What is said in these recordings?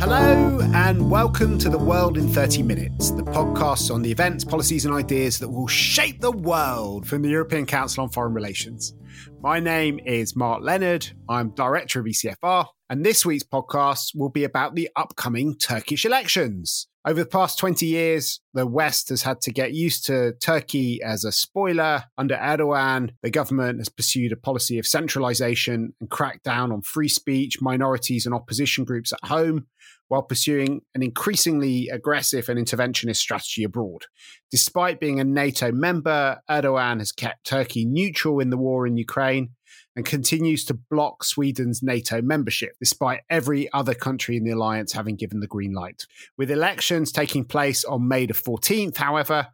Hello, and welcome to The World in 30 Minutes, the podcast on the events, policies, and ideas that will shape the world from the European Council on Foreign Relations. My name is Mark Leonard. I'm director of ECFR, and this week's podcast will be about the upcoming Turkish elections. Over the past 20 years, the West has had to get used to Turkey as a spoiler. Under Erdogan, the government has pursued a policy of centralization and cracked down on free speech, minorities, and opposition groups at home, while pursuing an increasingly aggressive and interventionist strategy abroad. Despite being a NATO member, Erdogan has kept Turkey neutral in the war in Ukraine and continues to block Sweden's NATO membership, despite every other country in the alliance having given the green light. With elections taking place on May the 14th, however,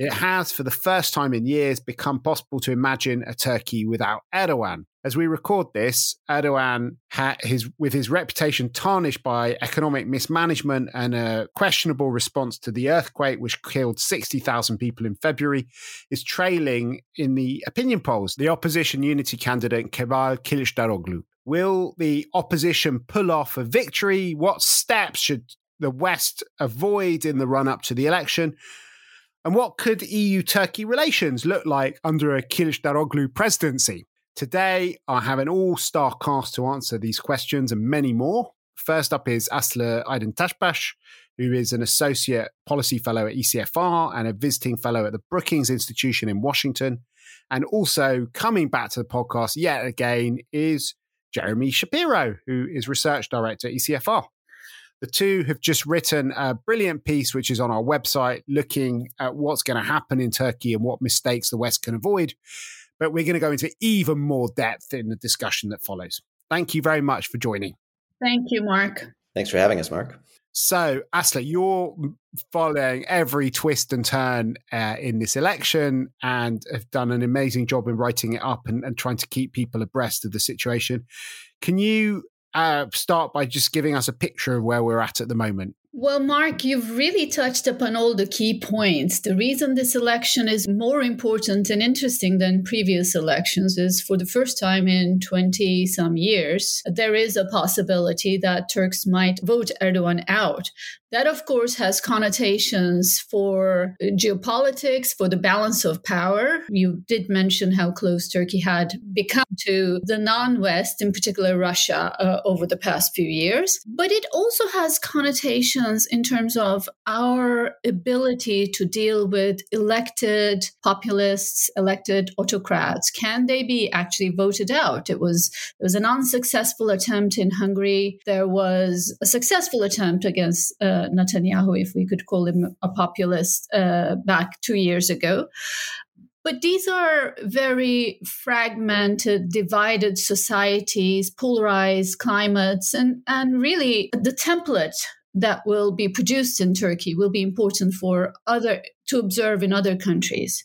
it has, for the first time in years, become possible to imagine a Turkey without Erdogan. As we record this, Erdogan, his, with his reputation tarnished by economic mismanagement and a questionable response to the earthquake, which killed 60,000 people in February, is trailing in the opinion polls the opposition unity candidate Kemal Kılıçdaroğlu. Will the opposition pull off a victory? What steps should the West avoid in the run up to the election? And what could EU Turkey relations look like under a Kılıçdaroğlu presidency? Today, I have an all star cast to answer these questions and many more. First up is Aslı Aydın Taşbaş, who is an associate policy fellow at ECFR and a visiting fellow at the Brookings Institution in Washington. And also coming back to the podcast yet again is Jeremy Shapiro, who is research director at ECFR. The two have just written a brilliant piece, which is on our website, looking at what's going to happen in Turkey and what mistakes the West can avoid. But we're going to go into even more depth in the discussion that follows. Thank you very much for joining. Thank you, Mark. Thanks for having us, Mark. So, Aslı, you're following every twist and turn uh, in this election and have done an amazing job in writing it up and, and trying to keep people abreast of the situation. Can you uh, start by just giving us a picture of where we're at at the moment? Well, Mark, you've really touched upon all the key points. The reason this election is more important and interesting than previous elections is for the first time in 20 some years, there is a possibility that Turks might vote Erdogan out. That, of course, has connotations for geopolitics, for the balance of power. You did mention how close Turkey had become to the non West, in particular Russia, uh, over the past few years. But it also has connotations in terms of our ability to deal with elected populists, elected autocrats. Can they be actually voted out? It was, it was an unsuccessful attempt in Hungary. There was a successful attempt against. Uh, Netanyahu, if we could call him a populist, uh, back two years ago. But these are very fragmented, divided societies, polarized climates, and, and really the template that will be produced in Turkey will be important for other to observe in other countries.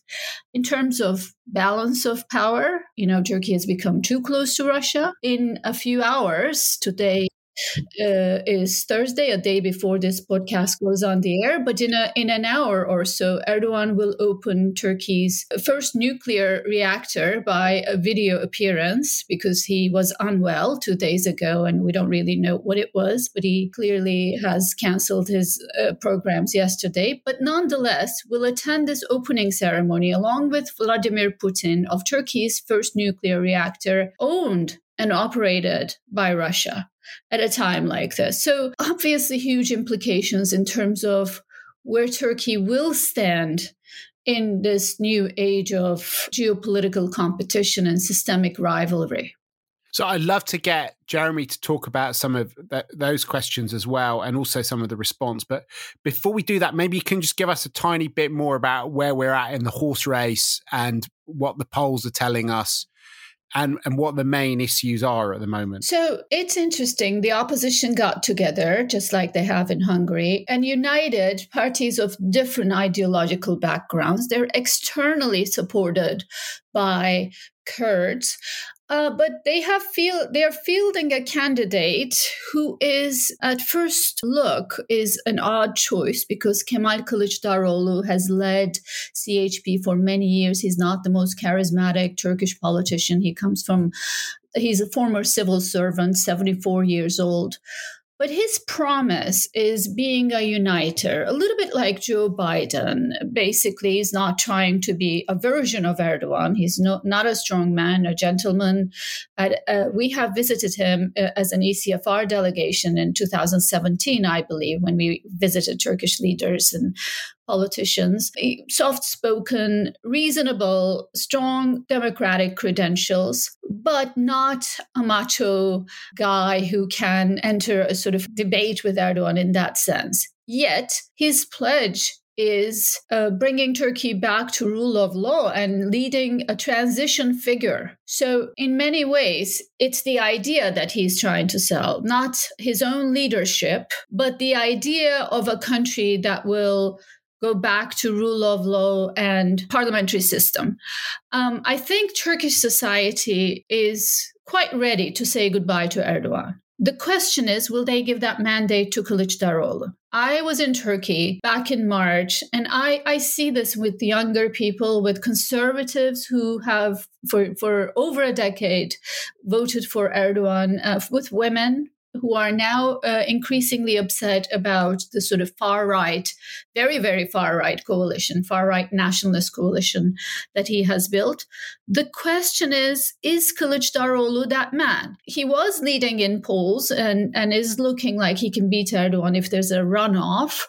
In terms of balance of power, you know, Turkey has become too close to Russia. In a few hours today, uh, is Thursday, a day before this podcast goes on the air. But in a in an hour or so, Erdogan will open Turkey's first nuclear reactor by a video appearance because he was unwell two days ago, and we don't really know what it was. But he clearly has cancelled his uh, programs yesterday. But nonetheless, will attend this opening ceremony along with Vladimir Putin of Turkey's first nuclear reactor, owned and operated by Russia at a time like this. So, obviously, huge implications in terms of where Turkey will stand in this new age of geopolitical competition and systemic rivalry. So I'd love to get Jeremy to talk about some of th- those questions as well, and also some of the response. But before we do that, maybe you can just give us a tiny bit more about where we're at in the horse race and what the polls are telling us and, and what the main issues are at the moment. So it's interesting. The opposition got together, just like they have in Hungary, and united parties of different ideological backgrounds. They're externally supported by Kurds. Uh, but they have feel they are fielding a candidate who is at first look is an odd choice because Kemal Kılıçdaroğlu has led CHP for many years. He's not the most charismatic Turkish politician. He comes from he's a former civil servant, 74 years old. But his promise is being a uniter, a little bit like Joe Biden. Basically, he's not trying to be a version of Erdogan. He's not, not a strong man, a gentleman. At, uh, we have visited him uh, as an ECFR delegation in 2017, I believe, when we visited Turkish leaders and politicians, soft spoken, reasonable, strong democratic credentials, but not a macho guy who can enter a sort of debate with Erdogan in that sense. Yet his pledge is uh, bringing Turkey back to rule of law and leading a transition figure. So, in many ways, it's the idea that he's trying to sell, not his own leadership, but the idea of a country that will go back to rule of law and parliamentary system. Um, I think Turkish society is quite ready to say goodbye to Erdogan. The question is, will they give that mandate to Kılıçdaroğlu? I was in Turkey back in March, and I, I see this with younger people, with conservatives who have, for, for over a decade, voted for Erdogan, uh, with women who are now uh, increasingly upset about the sort of far right, very, very far right coalition, far right nationalist coalition that he has built. The question is, is Kılıçdaroğlu that man? He was leading in polls and, and is looking like he can beat Erdogan if there's a runoff.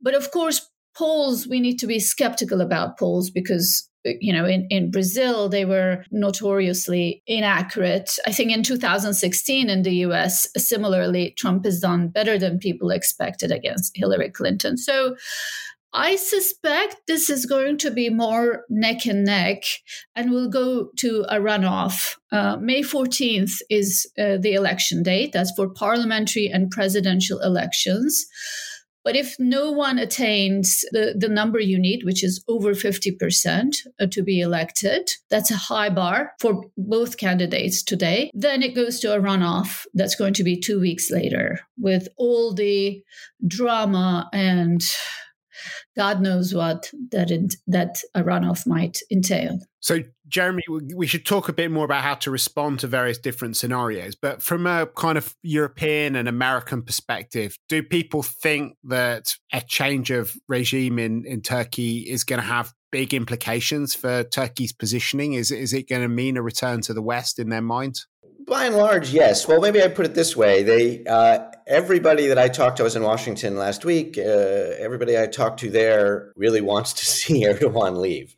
But of course, polls, we need to be skeptical about polls because you know, in, in Brazil, they were notoriously inaccurate. I think in 2016 in the US, similarly, Trump has done better than people expected against Hillary Clinton. So I suspect this is going to be more neck and neck and we'll go to a runoff. Uh, May 14th is uh, the election date. That's for parliamentary and presidential elections. But if no one attains the, the number you need, which is over 50% uh, to be elected, that's a high bar for both candidates today. Then it goes to a runoff that's going to be two weeks later with all the drama and God knows what that in, that a runoff might entail. So, Jeremy, we should talk a bit more about how to respond to various different scenarios. But from a kind of European and American perspective, do people think that a change of regime in, in Turkey is going to have big implications for Turkey's positioning? Is, is it going to mean a return to the West in their minds? By and large, yes. Well, maybe I put it this way: they, uh, everybody that I talked to, I was in Washington last week. Uh, everybody I talked to there really wants to see Erdogan leave,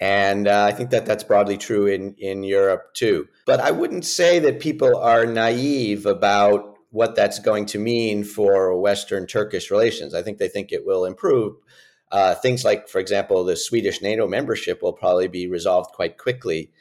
and uh, I think that that's broadly true in in Europe too. But I wouldn't say that people are naive about what that's going to mean for Western Turkish relations. I think they think it will improve. Uh, things like, for example, the Swedish NATO membership will probably be resolved quite quickly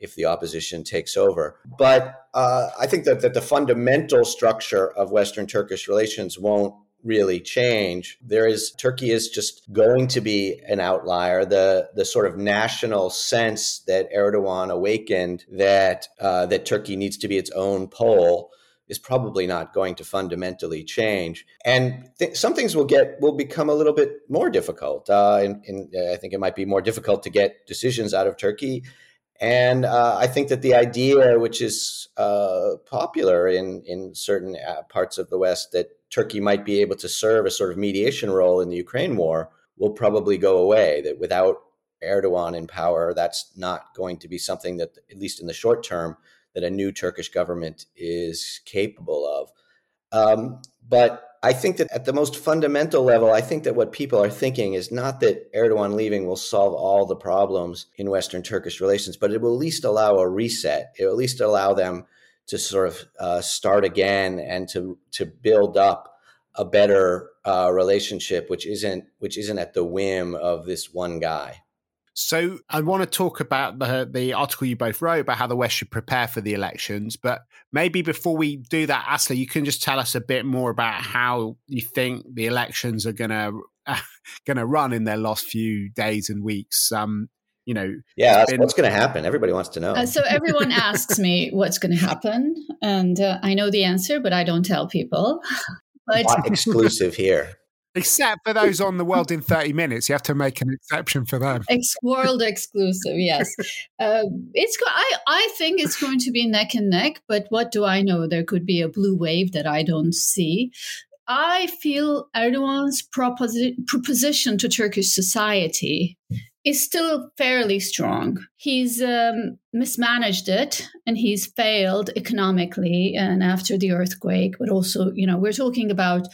if the opposition takes over. But uh, I think that, that the fundamental structure of Western Turkish relations won't really change. There is Turkey is just going to be an outlier. The the sort of national sense that Erdogan awakened that uh, that Turkey needs to be its own pole is probably not going to fundamentally change. And th- some things will get will become a little bit more difficult. Uh, and, and I think it might be more difficult to get decisions out of Turkey and uh, I think that the idea, which is uh, popular in, in certain uh, parts of the West, that Turkey might be able to serve a sort of mediation role in the Ukraine war, will probably go away. That without Erdogan in power, that's not going to be something that, at least in the short term, that a new Turkish government is capable of. Um, but I think that at the most fundamental level, I think that what people are thinking is not that Erdogan leaving will solve all the problems in Western Turkish relations, but it will at least allow a reset. It will at least allow them to sort of uh, start again and to to build up a better uh, relationship, which isn't which isn't at the whim of this one guy. So I want to talk about the the article you both wrote about how the West should prepare for the elections. But maybe before we do that, Asli, you can just tell us a bit more about how you think the elections are gonna uh, gonna run in their last few days and weeks. Um, you know, yeah, been... what's going to happen? Everybody wants to know. Uh, so everyone asks me what's going to happen, and uh, I know the answer, but I don't tell people. But exclusive here. Except for those on the world in 30 minutes, you have to make an exception for them. Ex- world exclusive, yes. Um, it's I I think it's going to be neck and neck, but what do I know? There could be a blue wave that I don't see. I feel Erdogan's proposi- proposition to Turkish society is still fairly strong. He's um, mismanaged it and he's failed economically and after the earthquake, but also, you know, we're talking about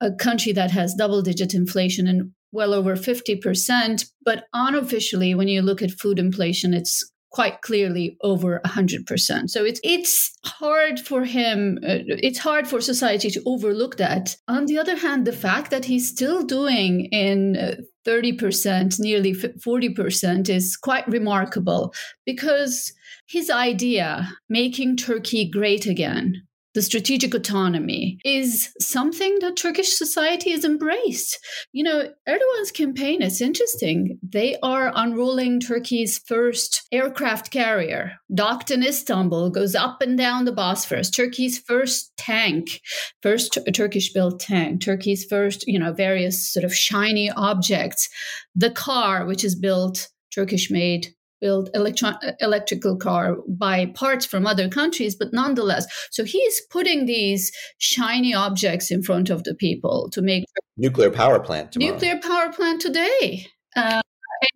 a country that has double digit inflation and well over 50%. But unofficially, when you look at food inflation, it's quite clearly over 100%. So it's it's hard for him uh, it's hard for society to overlook that. On the other hand, the fact that he's still doing in uh, 30%, nearly 40% is quite remarkable because his idea, making Turkey great again, the strategic autonomy is something that Turkish society has embraced. You know, Erdogan's campaign is interesting. They are unrolling Turkey's first aircraft carrier, docked in Istanbul, goes up and down the Bosphorus. Turkey's first tank, first Turkish built tank, Turkey's first, you know, various sort of shiny objects. The car, which is built Turkish made build electron electrical car by parts from other countries but nonetheless so he's putting these shiny objects in front of the people to make nuclear power plant tomorrow. nuclear power plant today uh,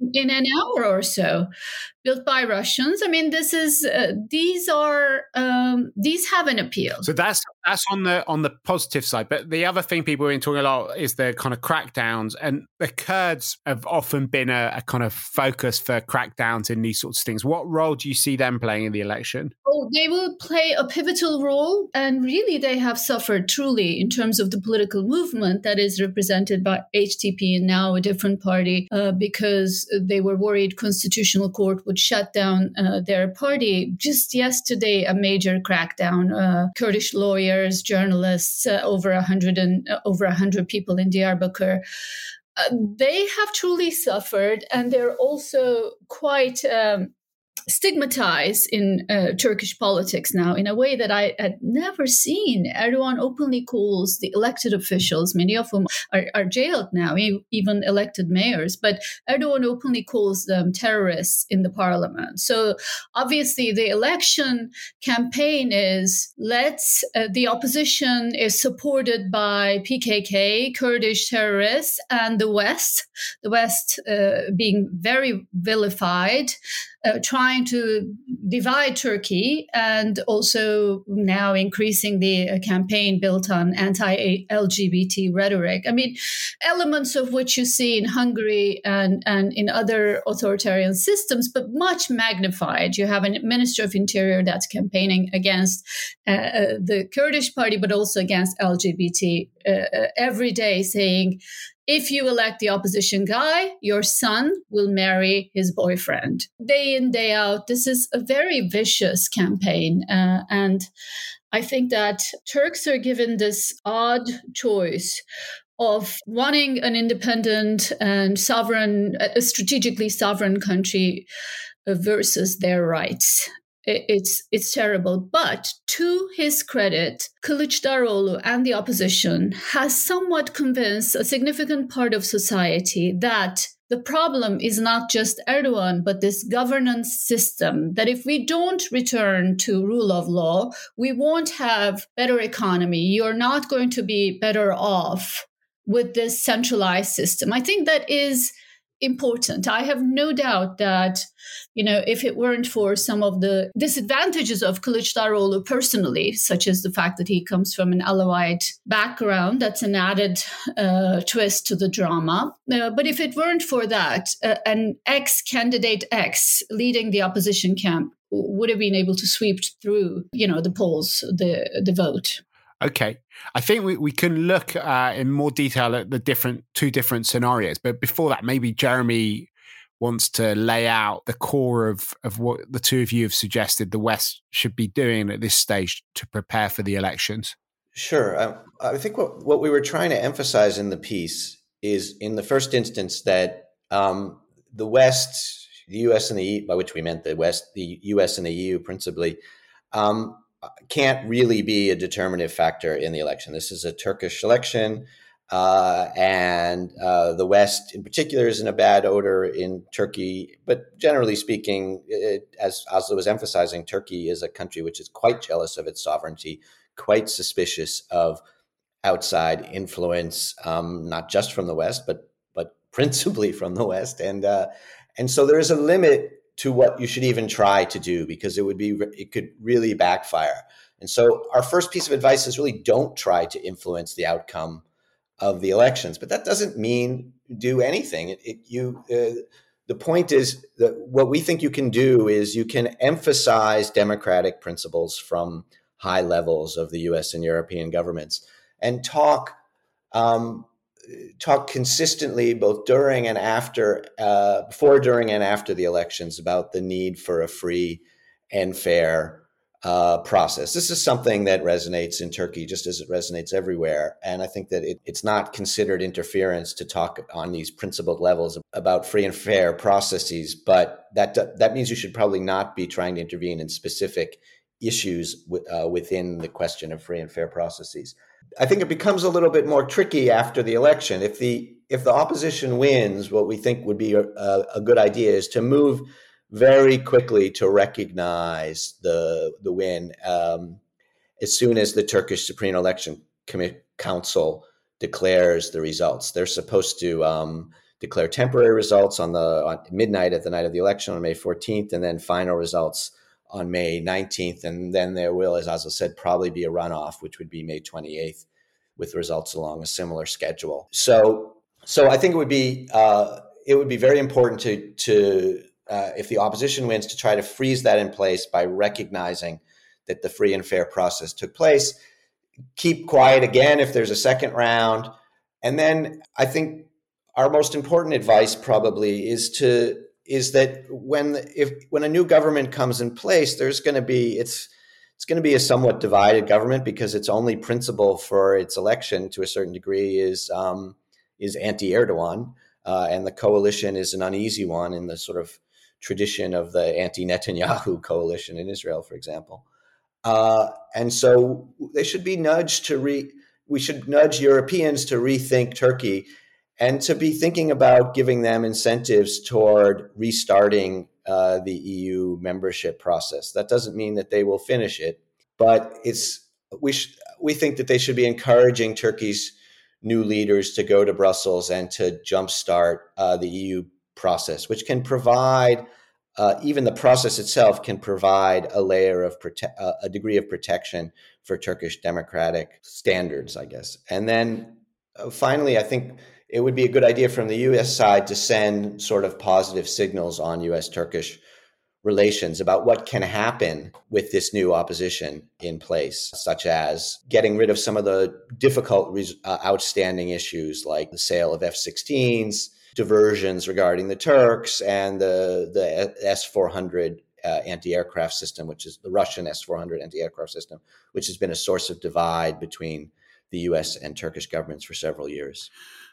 in, in, an hour or so built by Russians. I mean, this is uh, these are um, these have an appeal. So that's that's on the on the positive side. But the other thing people have been talking a lot is the kind of crackdowns, and the Kurds have often been a, a kind of focus for crackdowns in these sorts of things. What role do you see them playing in the election? Oh, they will play a pivotal role, and really, they have suffered truly in terms of the political movement that is represented by HDP and now a different party uh, because they were worried constitutional court would shut down uh, their party. Just yesterday, a major crackdown. Uh, Kurdish lawyers, journalists, uh, over a hundred and uh, over a hundred people in Diyarbakir. Uh, they have truly suffered, and they're also quite um, stigmatized in uh, Turkish politics now in a way that I had never seen. Erdogan openly calls the elected officials, many of whom are, are jailed now, even elected mayors, but Erdogan openly calls them terrorists in the parliament. So obviously, the election campaign is let's, uh, the opposition is supported by PKK, Kurdish terrorists, and the West, the West uh, being very vilified uh, trying to divide Turkey and also now increasing the uh, campaign built on anti LGBT rhetoric. I mean, elements of which you see in Hungary and, and in other authoritarian systems, but much magnified. You have a Minister of Interior that's campaigning against uh, uh the Kurdish party, but also against LGBT uh, uh, every day, saying, if you elect the opposition guy, your son will marry his boyfriend. Day in, day out, this is a very vicious campaign. Uh, and I think that Turks are given this odd choice of wanting an independent and sovereign, a strategically sovereign country versus their rights it's it's terrible. But to his credit, Kılıçdaroğlu and the opposition has somewhat convinced a significant part of society that the problem is not just Erdogan, but this governance system. That if we don't return to rule of law, we won't have better economy. You're not going to be better off with this centralized system. I think that is important. I have no doubt that, you know, if it weren't for some of the disadvantages of Kılıçdaroğlu personally, such as the fact that he comes from an Alawite background, that's an added uh, twist to the drama. Uh, but if it weren't for that, uh, an ex-candidate X leading the opposition camp would have been able to sweep through, you know, the polls, the the vote. Okay. I think we, we can look uh, in more detail at the different two different scenarios. But before that, maybe Jeremy wants to lay out the core of, of what the two of you have suggested the West should be doing at this stage to prepare for the elections. Sure. I, I think what, what we were trying to emphasize in the piece is, in the first instance, that um, the West, the US and the EU, by which we meant the West, the US and the EU principally, um, can't really be a determinative factor in the election. This is a Turkish election. Uh, and uh, the West, in particular, is in a bad odor in Turkey. But generally speaking, it, as Asli was emphasizing, Turkey is a country which is quite jealous of its sovereignty, quite suspicious of outside influence, um, not just from the West, but but principally from the West. And uh, and so there is a limit to what you should even try to do because it would be it could really backfire. And so our first piece of advice is really don't try to influence the outcome of the elections. But that doesn't mean do anything. It, it, you, uh, the point is that what we think you can do is you can emphasize democratic principles from high levels of the U.S. and European governments and talk. Um, talk consistently both during and after uh, before during and after the elections about the need for a free and fair uh, process. This is something that resonates in Turkey just as it resonates everywhere. And I think that it, it's not considered interference to talk on these principled levels about free and fair processes, but that, that means you should probably not be trying to intervene in specific issues w- uh, within the question of free and fair processes. I think it becomes a little bit more tricky after the election. If the if the opposition wins, what we think would be a, a good idea is to move very quickly to recognize the the win um, as soon as the Turkish Supreme Election Council declares the results. They're supposed to um, declare temporary results on the on midnight at the night of the election on May 14th, and then final results on May 19th, and then there will, as Asli said, probably be a runoff, which would be May 28th, with results along a similar schedule. So, so I think it would be uh, it would be very important to to uh, if the opposition wins, to try to freeze that in place by recognizing that the free and fair process took place. Keep quiet again if there's a second round. And then I think our most important advice probably is to is that when if when a new government comes in place, there's going to be it's it's going to be a somewhat divided government because its only principle for its election to a certain degree is um, is anti Erdogan, uh, and the coalition is an uneasy one in the sort of tradition of the anti-Netanyahu coalition in Israel, for example. Uh, and so they should be nudged to re. We should nudge Europeans to rethink Turkey and to be thinking about giving them incentives toward restarting uh, the EU membership process. That doesn't mean that they will finish it, but it's we sh- we think that they should be encouraging Turkey's new leaders to go to Brussels and to jumpstart uh, the EU process, which can provide uh, even the process itself can provide a layer of prote- uh, a degree of protection for Turkish democratic standards, I guess. And then uh, finally, I think it would be a good idea from the U.S. side to send sort of positive signals on U.S. Turkish relations about what can happen with this new opposition in place, such as getting rid of some of the difficult, uh, outstanding issues like the sale of F 16s diversions regarding the Turks and the the S four hundred uh, anti aircraft system, which is the Russian S four hundred anti aircraft system, which has been a source of divide between the U.S. and Turkish governments for several years.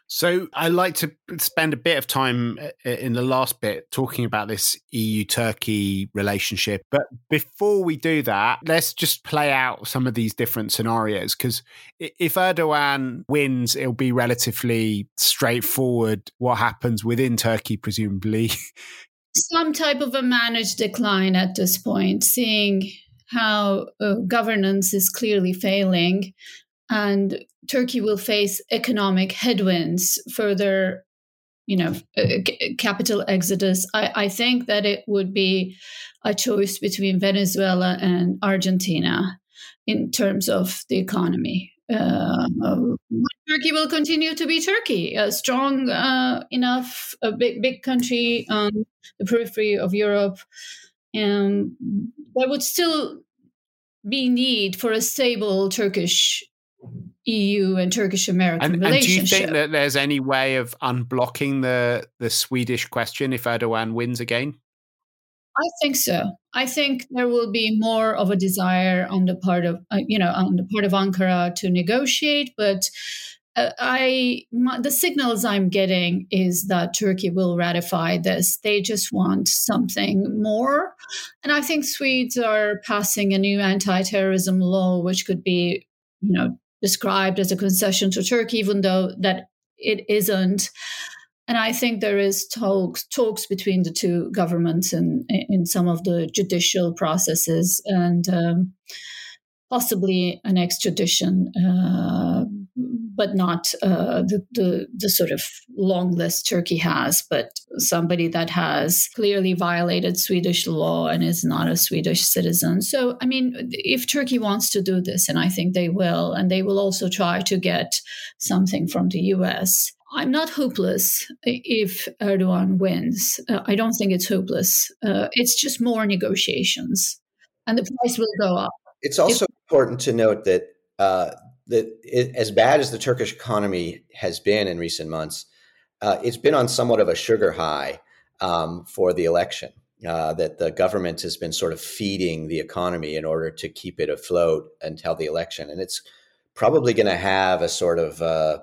So I like to spend a bit of time uh, in the last bit talking about this EU Turkey relationship. But before we do that, let's just play out some of these different scenarios. Because if Erdogan wins, it'll be relatively straightforward what happens within Turkey, presumably. Some type of a managed decline at this point, seeing how uh, governance is clearly failing and Turkey will face economic headwinds, further, you know, uh, capital exodus. I, I think that it would be a choice between Venezuela and Argentina in terms of the economy. Uh, Turkey will continue to be Turkey, a strong uh, enough, a big big country on the periphery of Europe, and there would still be need for a stable Turkish EU and Turkish American and, relationship. And do you think that there's any way of unblocking the the Swedish question if Erdogan wins again? I think so. I think there will be more of a desire on the part of uh, you know on the part of Ankara to negotiate, but uh, I my, the signals I'm getting is that Turkey will ratify this. They just want something more, and I think Swedes are passing a new anti-terrorism law, which could be you know described as a concession to Turkey, even though that it isn't. And I think there is talks talks between the two governments in in some of the judicial processes and um, possibly an extradition, uh, but not uh, the, the, the sort of long list Turkey has, but somebody that has clearly violated Swedish law and is not a Swedish citizen. So, I mean, if Turkey wants to do this, and I think they will, and they will also try to get something from the U.S. I'm not hopeless if Erdogan wins. Uh, I don't think it's hopeless. Uh, it's just more negotiations, and the price will go up. It's also if, important to note that uh, that it, as bad as the Turkish economy has been in recent months, uh, it's been on somewhat of a sugar high um, for the election. Uh, that the government has been sort of feeding the economy in order to keep it afloat until the election, and it's probably going to have a sort of uh,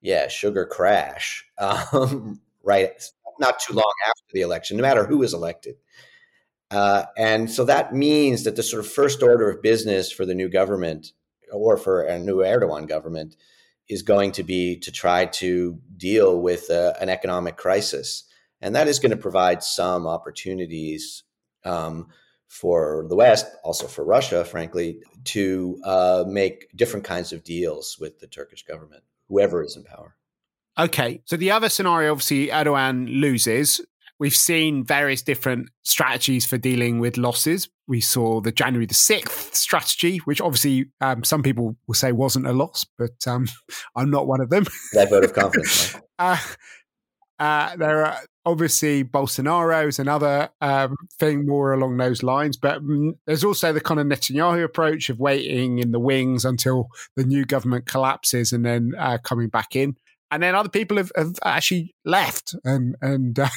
yeah sugar crash um, right not too long after the election, no matter who is elected. Uh, and so that means that the sort of first order of business for the new government or for a new Erdogan government is going to be to try to deal with uh, an economic crisis. And that is going to provide some opportunities um, for the West, also for Russia, frankly, to uh, make different kinds of deals with the Turkish government, whoever is in power. Okay. So the other scenario, obviously, Erdogan loses. We've seen various different strategies for dealing with losses. We saw the January the 6th strategy, which obviously um, some people will say wasn't a loss, but um, I'm not one of them. That vote of confidence. uh, uh, there are obviously Bolsonaro's another um, thing more along those lines, but mm, there's also the kind of Netanyahu approach of waiting in the wings until the new government collapses and then uh, coming back in and then other people have, have actually left and and uh,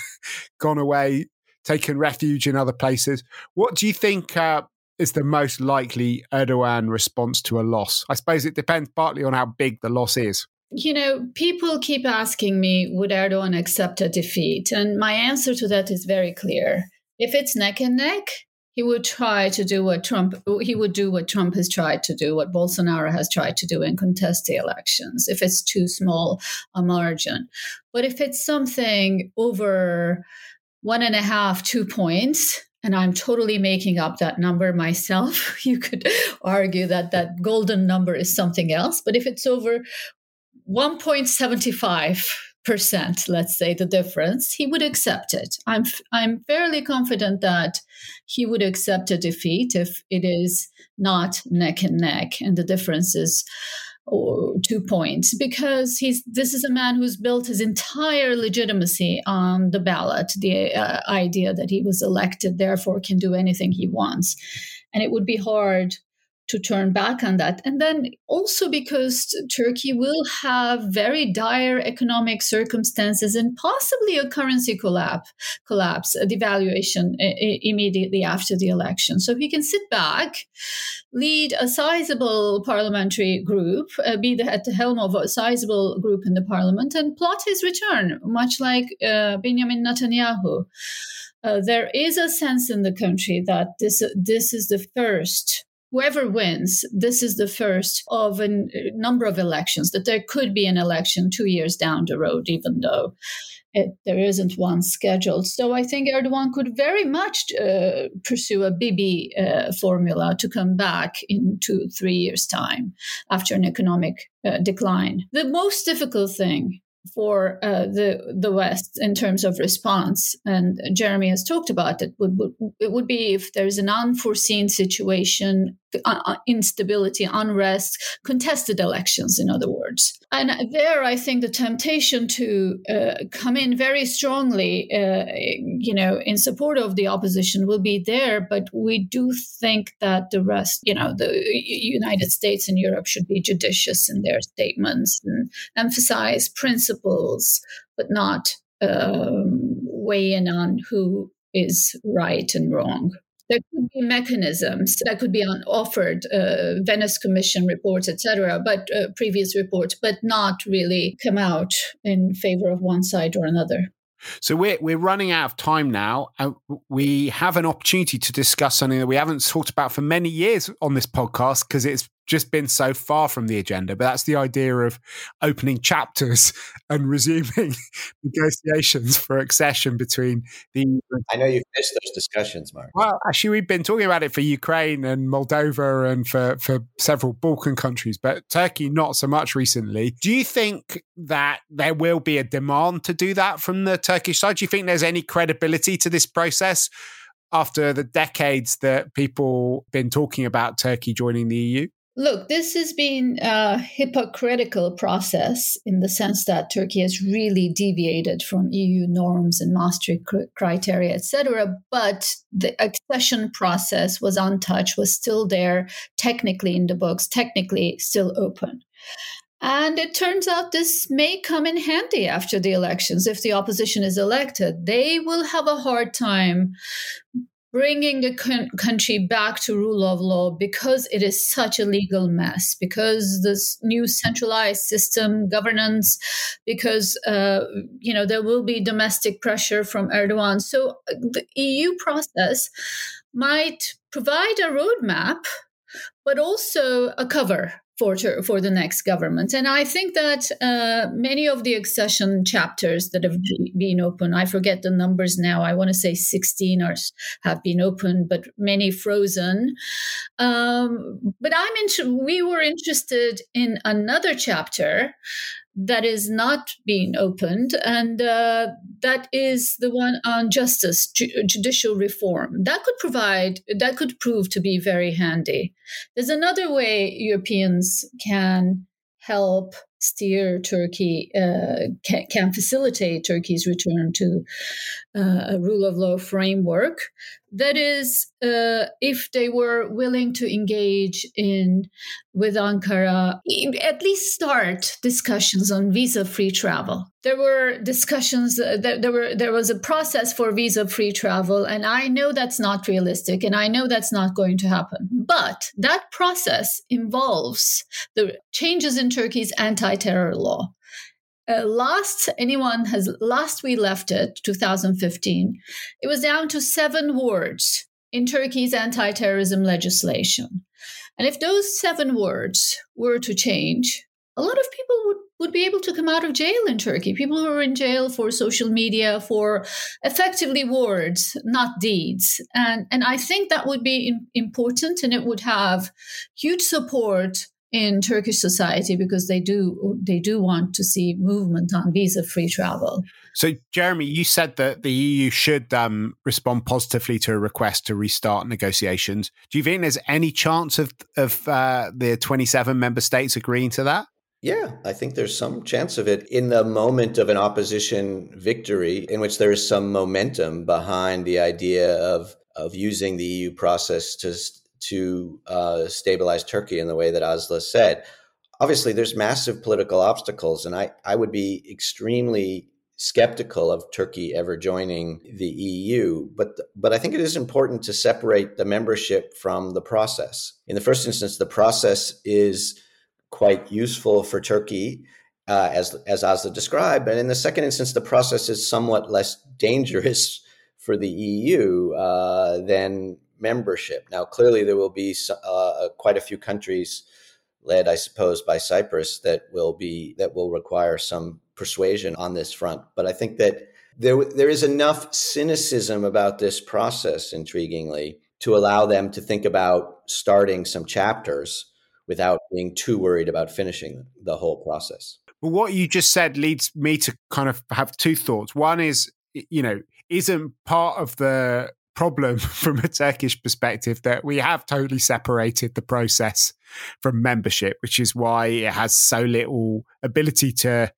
gone away, taken refuge in other places. What do you think uh, is the most likely Erdogan response to a loss? I suppose it depends partly on how big the loss is. You know, people keep asking me, would Erdogan accept a defeat? And my answer to that is very clear. If it's neck and neck, he would try to do what Trump he would do what Trump has tried to do, what Bolsonaro has tried to do and contest the elections if it's too small a margin. But if it's something over one and a half, two points, and I'm totally making up that number myself. You could argue that that golden number is something else, but if it's over 1.75 percent, let's say the difference, he would accept it. I'm I'm fairly confident that he would accept a defeat if it is not neck and neck, and the difference is oh, two points because he's this is a man who's built his entire legitimacy on the ballot, the uh, idea that he was elected, therefore can do anything he wants, and it would be hard to turn back on that. And then also because Turkey will have very dire economic circumstances and possibly a currency collapse, collapse a devaluation immediately after the election. So he can sit back, lead a sizable parliamentary group, uh, be the, at the helm of a sizable group in the parliament, and plot his return, much like uh, Benjamin Netanyahu. Uh, there is a sense in the country that this this is the first whoever wins, this is the first of a number of elections, that there could be an election two years down the road, even though it, there isn't one scheduled. So I think Erdogan could very much uh, pursue a Bibi uh, formula to come back in two, three years' time after an economic uh, decline. The most difficult thing for uh, the the West in terms of response, and Jeremy has talked about it. Would, would it would be if there's an unforeseen situation, uh, uh, instability, unrest, contested elections, in other words. And there, I think the temptation to uh, come in very strongly, uh, you know, in support of the opposition will be there. But we do think that the rest, you know, the United States and Europe should be judicious in their statements and emphasize principles, but not um, weigh in on who is right and wrong. There could be mechanisms that could be on offered, uh, Venice Commission reports, etc., but uh, previous reports, but not really come out in favor of one side or another. So we're we're running out of time now. and we have an opportunity to discuss something that we haven't talked about for many years on this podcast because it's just been so far from the agenda. But that's the idea of opening chapters and resuming negotiations for accession between the. I know you've missed those discussions, Mark. Well, actually, we've been talking about it for Ukraine and Moldova and for, for several Balkan countries, but Turkey not so much recently. Do you think that there will be a demand to do that from the Turkish side? Do you think there's any credibility to this process? After the decades that people been talking about Turkey joining the EU? Look, this has been a hypocritical process in the sense that Turkey has really deviated from EU norms and Maastricht criteria, etc. But the accession process was untouched, was still there, technically in the books, technically still open. And it turns out this may come in handy after the elections if the opposition is elected. They will have a hard time bringing the con- country back to rule of law because it is such a legal mess because this new centralized system governance because uh, you know there will be domestic pressure from erdogan. So uh, the eu process might provide a roadmap but also a cover for for the next government. And I think that uh, many of the accession chapters that have been open, I forget the numbers now. I want to say sixteen or have been open, but many frozen. Um, but I'm we were interested in another chapter that is not being opened, and uh, that is the one on justice, ju- judicial reform. That could provide, that could prove to be very handy. There's another way Europeans can help steer Turkey, uh, can, can, facilitate Turkey's return to uh, a rule of law framework. That is, uh, if they were willing to engage in with Ankara, at least start discussions on visa-free travel. There were discussions. Uh, there, were there was a process for visa-free travel, and I know that's not realistic, and I know that's not going to happen. But that process involves the changes in Turkey's anti-terror law. Uh, last anyone has last we left it 2015 it was down to seven words in turkey's anti-terrorism legislation. And if those seven words were to change a lot of people would, would be able to come out of jail in turkey. People who are in jail for social media for effectively words not deeds. And and i think that would be important and it would have huge support in Turkish society because they do they do want to see movement on visa free travel. So, Jeremy, you said that the EU should um, respond positively to a request to restart negotiations. Do you think there's any chance of of uh, the 27 member states agreeing to that? Yeah, I think there's some chance of it in the moment of an opposition victory, in which there is some momentum behind the idea of of using the EU process to to uh, stabilize Turkey in the way that Aslı said. Obviously, there's massive political obstacles, and I, I would be extremely skeptical of Turkey ever joining the EU. But but I think it is important to separate the membership from the process. In the first instance, the process is quite useful for Turkey. Uh, as as Aslı described, and in the second instance, the process is somewhat less dangerous for the EU uh, than membership. Now, clearly, there will be uh, quite a few countries led, I suppose, by Cyprus that will be that will require some persuasion on this front. But I think that there there is enough cynicism about this process, intriguingly, to allow them to think about starting some chapters without being too worried about finishing the whole process. Well, what you just said leads me to kind of have two thoughts. One is, you know, isn't part of the problem from a Turkish perspective that we have totally separated the process from membership, which is why it has so little ability to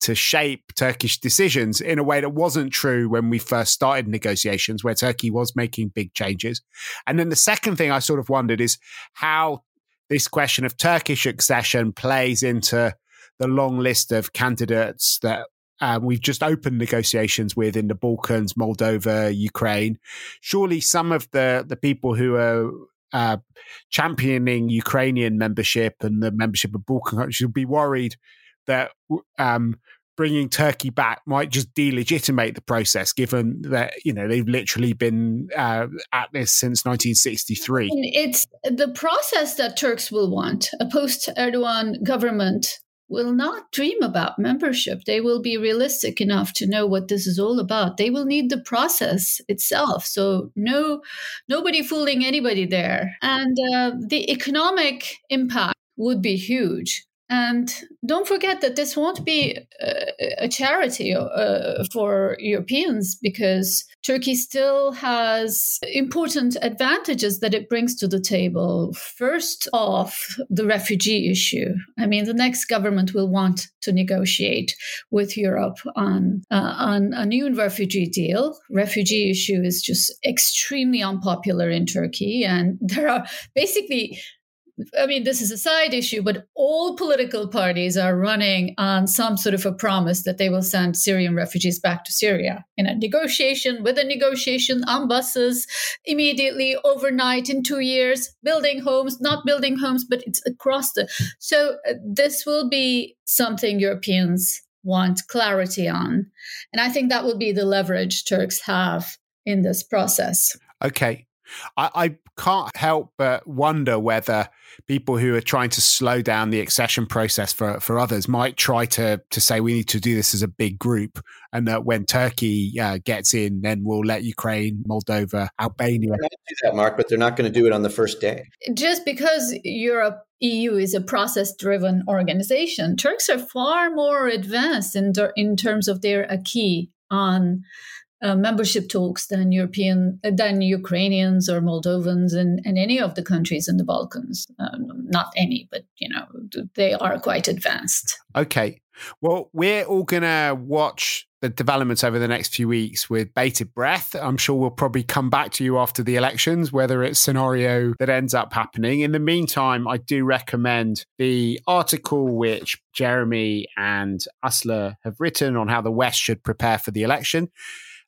to shape Turkish decisions in a way that wasn't true when we first started negotiations, where Turkey was making big changes. And then the second thing I sort of wondered is how this question of Turkish accession plays into the long list of candidates that um, we've just opened negotiations with in the Balkans, Moldova, Ukraine. Surely some of the, the people who are uh, championing Ukrainian membership and the membership of Balkan countries will be worried that um, bringing Turkey back might just delegitimate the process, given that you know they've literally been uh, at this since 1963. It's the process that Turks will want. A post-Erdogan government will not dream about membership. They will be realistic enough to know what this is all about. They will need the process itself. So no, nobody fooling anybody there. And uh, the economic impact would be huge. And don't forget that this won't be a, a charity uh, for Europeans because Turkey still has important advantages that it brings to the table. First off, the refugee issue. I mean, the next government will want to negotiate with Europe on uh, on a new refugee deal. Refugee issue is just extremely unpopular in Turkey, and there are basically I mean, this is a side issue, but all political parties are running on some sort of a promise that they will send Syrian refugees back to Syria in a negotiation, with a negotiation on buses immediately, overnight, in two years, building homes, not building homes, but it's across the. So uh, this will be something Europeans want clarity on. And I think that will be the leverage Turks have in this process. Okay. I, I can't help but wonder whether people who are trying to slow down the accession process for, for others might try to to say we need to do this as a big group, and that when Turkey uh, gets in, then we'll let Ukraine, Moldova, Albania. do that, Mark, but they're not going to do it on the first day. Just because Europe EU is a process driven organization, Turks are far more advanced in in terms of their acquis on uh, membership talks than European than Ukrainians or Moldovans and, and any of the countries in the Balkans. Uh, not any, but you know they are quite advanced. Okay, well we're all gonna watch the developments over the next few weeks with bated breath. I'm sure we'll probably come back to you after the elections, whether it's scenario that ends up happening. In the meantime, I do recommend the article which Jeremy and Aslı have written on how the West should prepare for the election.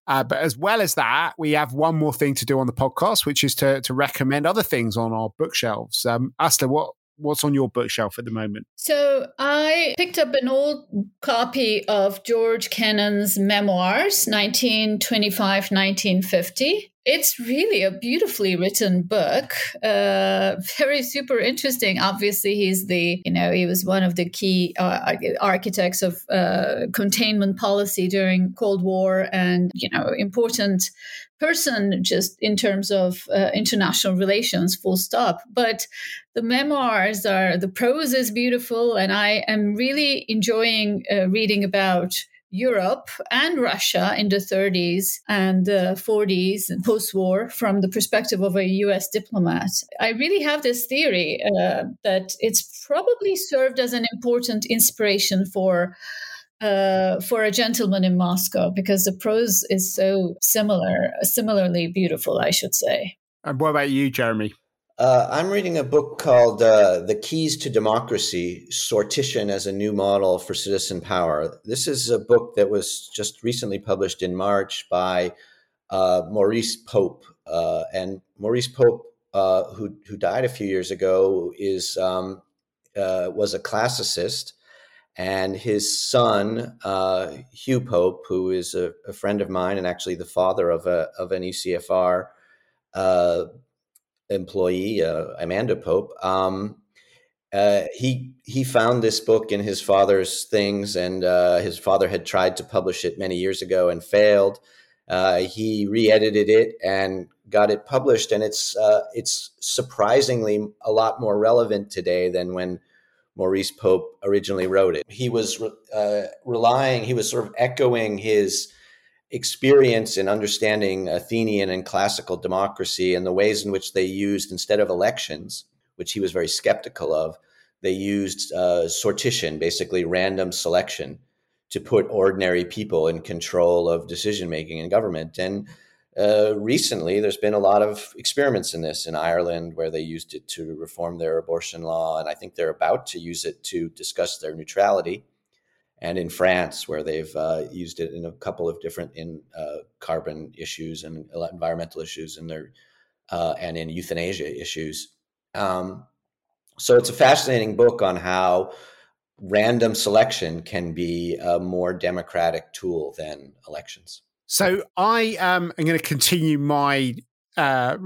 Uh, but as well as that, we have one more thing to do on the podcast, which is to to recommend other things on our bookshelves. Um, Aslı, what what's on your bookshelf at the moment? So I picked up an old copy of George Kennan's memoirs, 1925, 1950 it's really a beautifully written book uh, very super interesting. Obviously he's the you know he was one of the key uh, architects of uh, containment policy during cold war and you know important person just in terms of uh, international relations full stop. But the memoirs are the prose is beautiful and i am really enjoying uh, reading about Europe and Russia in the 30s and the 40s and post war from the perspective of a US diplomat. I really have this theory uh, that it's probably served as an important inspiration for. Uh, for a gentleman in Moscow, because the prose is so similar, similarly beautiful, I should say. And what about you, Jeremy? Uh, I'm reading a book called uh, The Keys to Democracy Sortition as a New Model for Citizen Power. This is a book that was just recently published in March by uh, Maurice Pope. Uh, and Maurice Pope, uh, who, who died a few years ago, is um, uh, was a classicist. And his son, Hugh Pope, who is a, a, friend of mine and actually the father of, a, of an ECFR employee, uh, Amanda Pope, um, uh, he he found this book in his father's things, and uh, his father had tried to publish it many years ago and failed. Uh, he re-edited it and got it published, and it's uh, it's surprisingly a lot more relevant today than when Maurice Pope originally wrote it. He was uh, relying, he was sort of echoing his experience in understanding Athenian and classical democracy and the ways in which they used, instead of elections, which he was very skeptical of, they used uh, sortition, basically random selection, to put ordinary people in control of decision making in government. And uh, recently, there's been a lot of experiments in this in Ireland where they used it to reform their abortion law. And I think they're about to use it to discuss their neutrality and in France, where they've uh, used it in a couple of different in uh, carbon issues and environmental issues, and their uh, and in euthanasia issues. Um, so it's a fascinating book on how random selection can be a more democratic tool than elections. So I um, am going to continue my uh,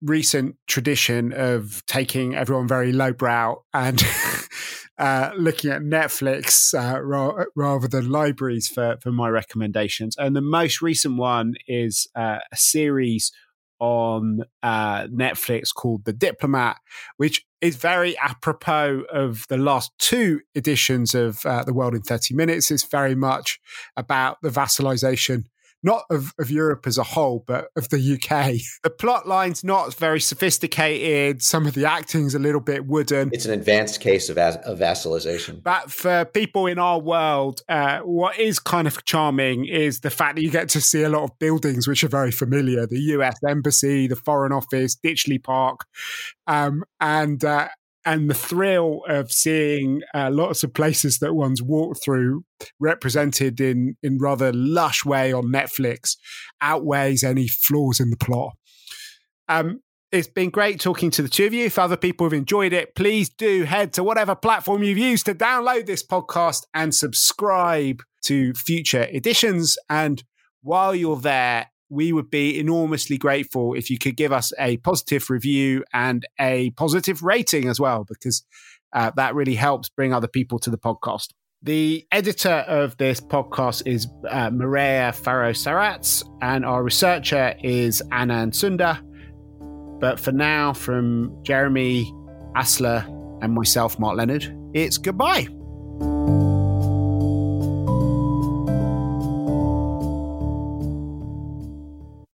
recent tradition of taking everyone very lowbrow and uh, looking at Netflix uh, ra- rather than libraries for, for my recommendations. And the most recent one is uh, a series on uh, Netflix called The Diplomat, which is very apropos of the last two editions of uh, The World in 30 Minutes. It's very much about the vassalization not of, of Europe as a whole, but of the UK. The plot line's not very sophisticated. Some of the acting's a little bit wooden. It's an advanced case of, as- of vassalization. But for people in our world, uh, what is kind of charming is the fact that you get to see a lot of buildings which are very familiar the US Embassy, the Foreign Office, Ditchley Park. Um, and uh, and the thrill of seeing uh, lots of places that one's walked through represented in in rather lush way on Netflix outweighs any flaws in the plot. Um, it's been great talking to the two of you. If other people have enjoyed it, please do head to whatever platform you've used to download this podcast and subscribe to future editions. And while you're there, we would be enormously grateful if you could give us a positive review and a positive rating as well, because uh, that really helps bring other people to the podcast. The editor of this podcast is uh, Maria Faro Sarats, and our researcher is Anand Sundar. But for now, from Jeremy Aslı and myself, Mark Leonard, it's goodbye.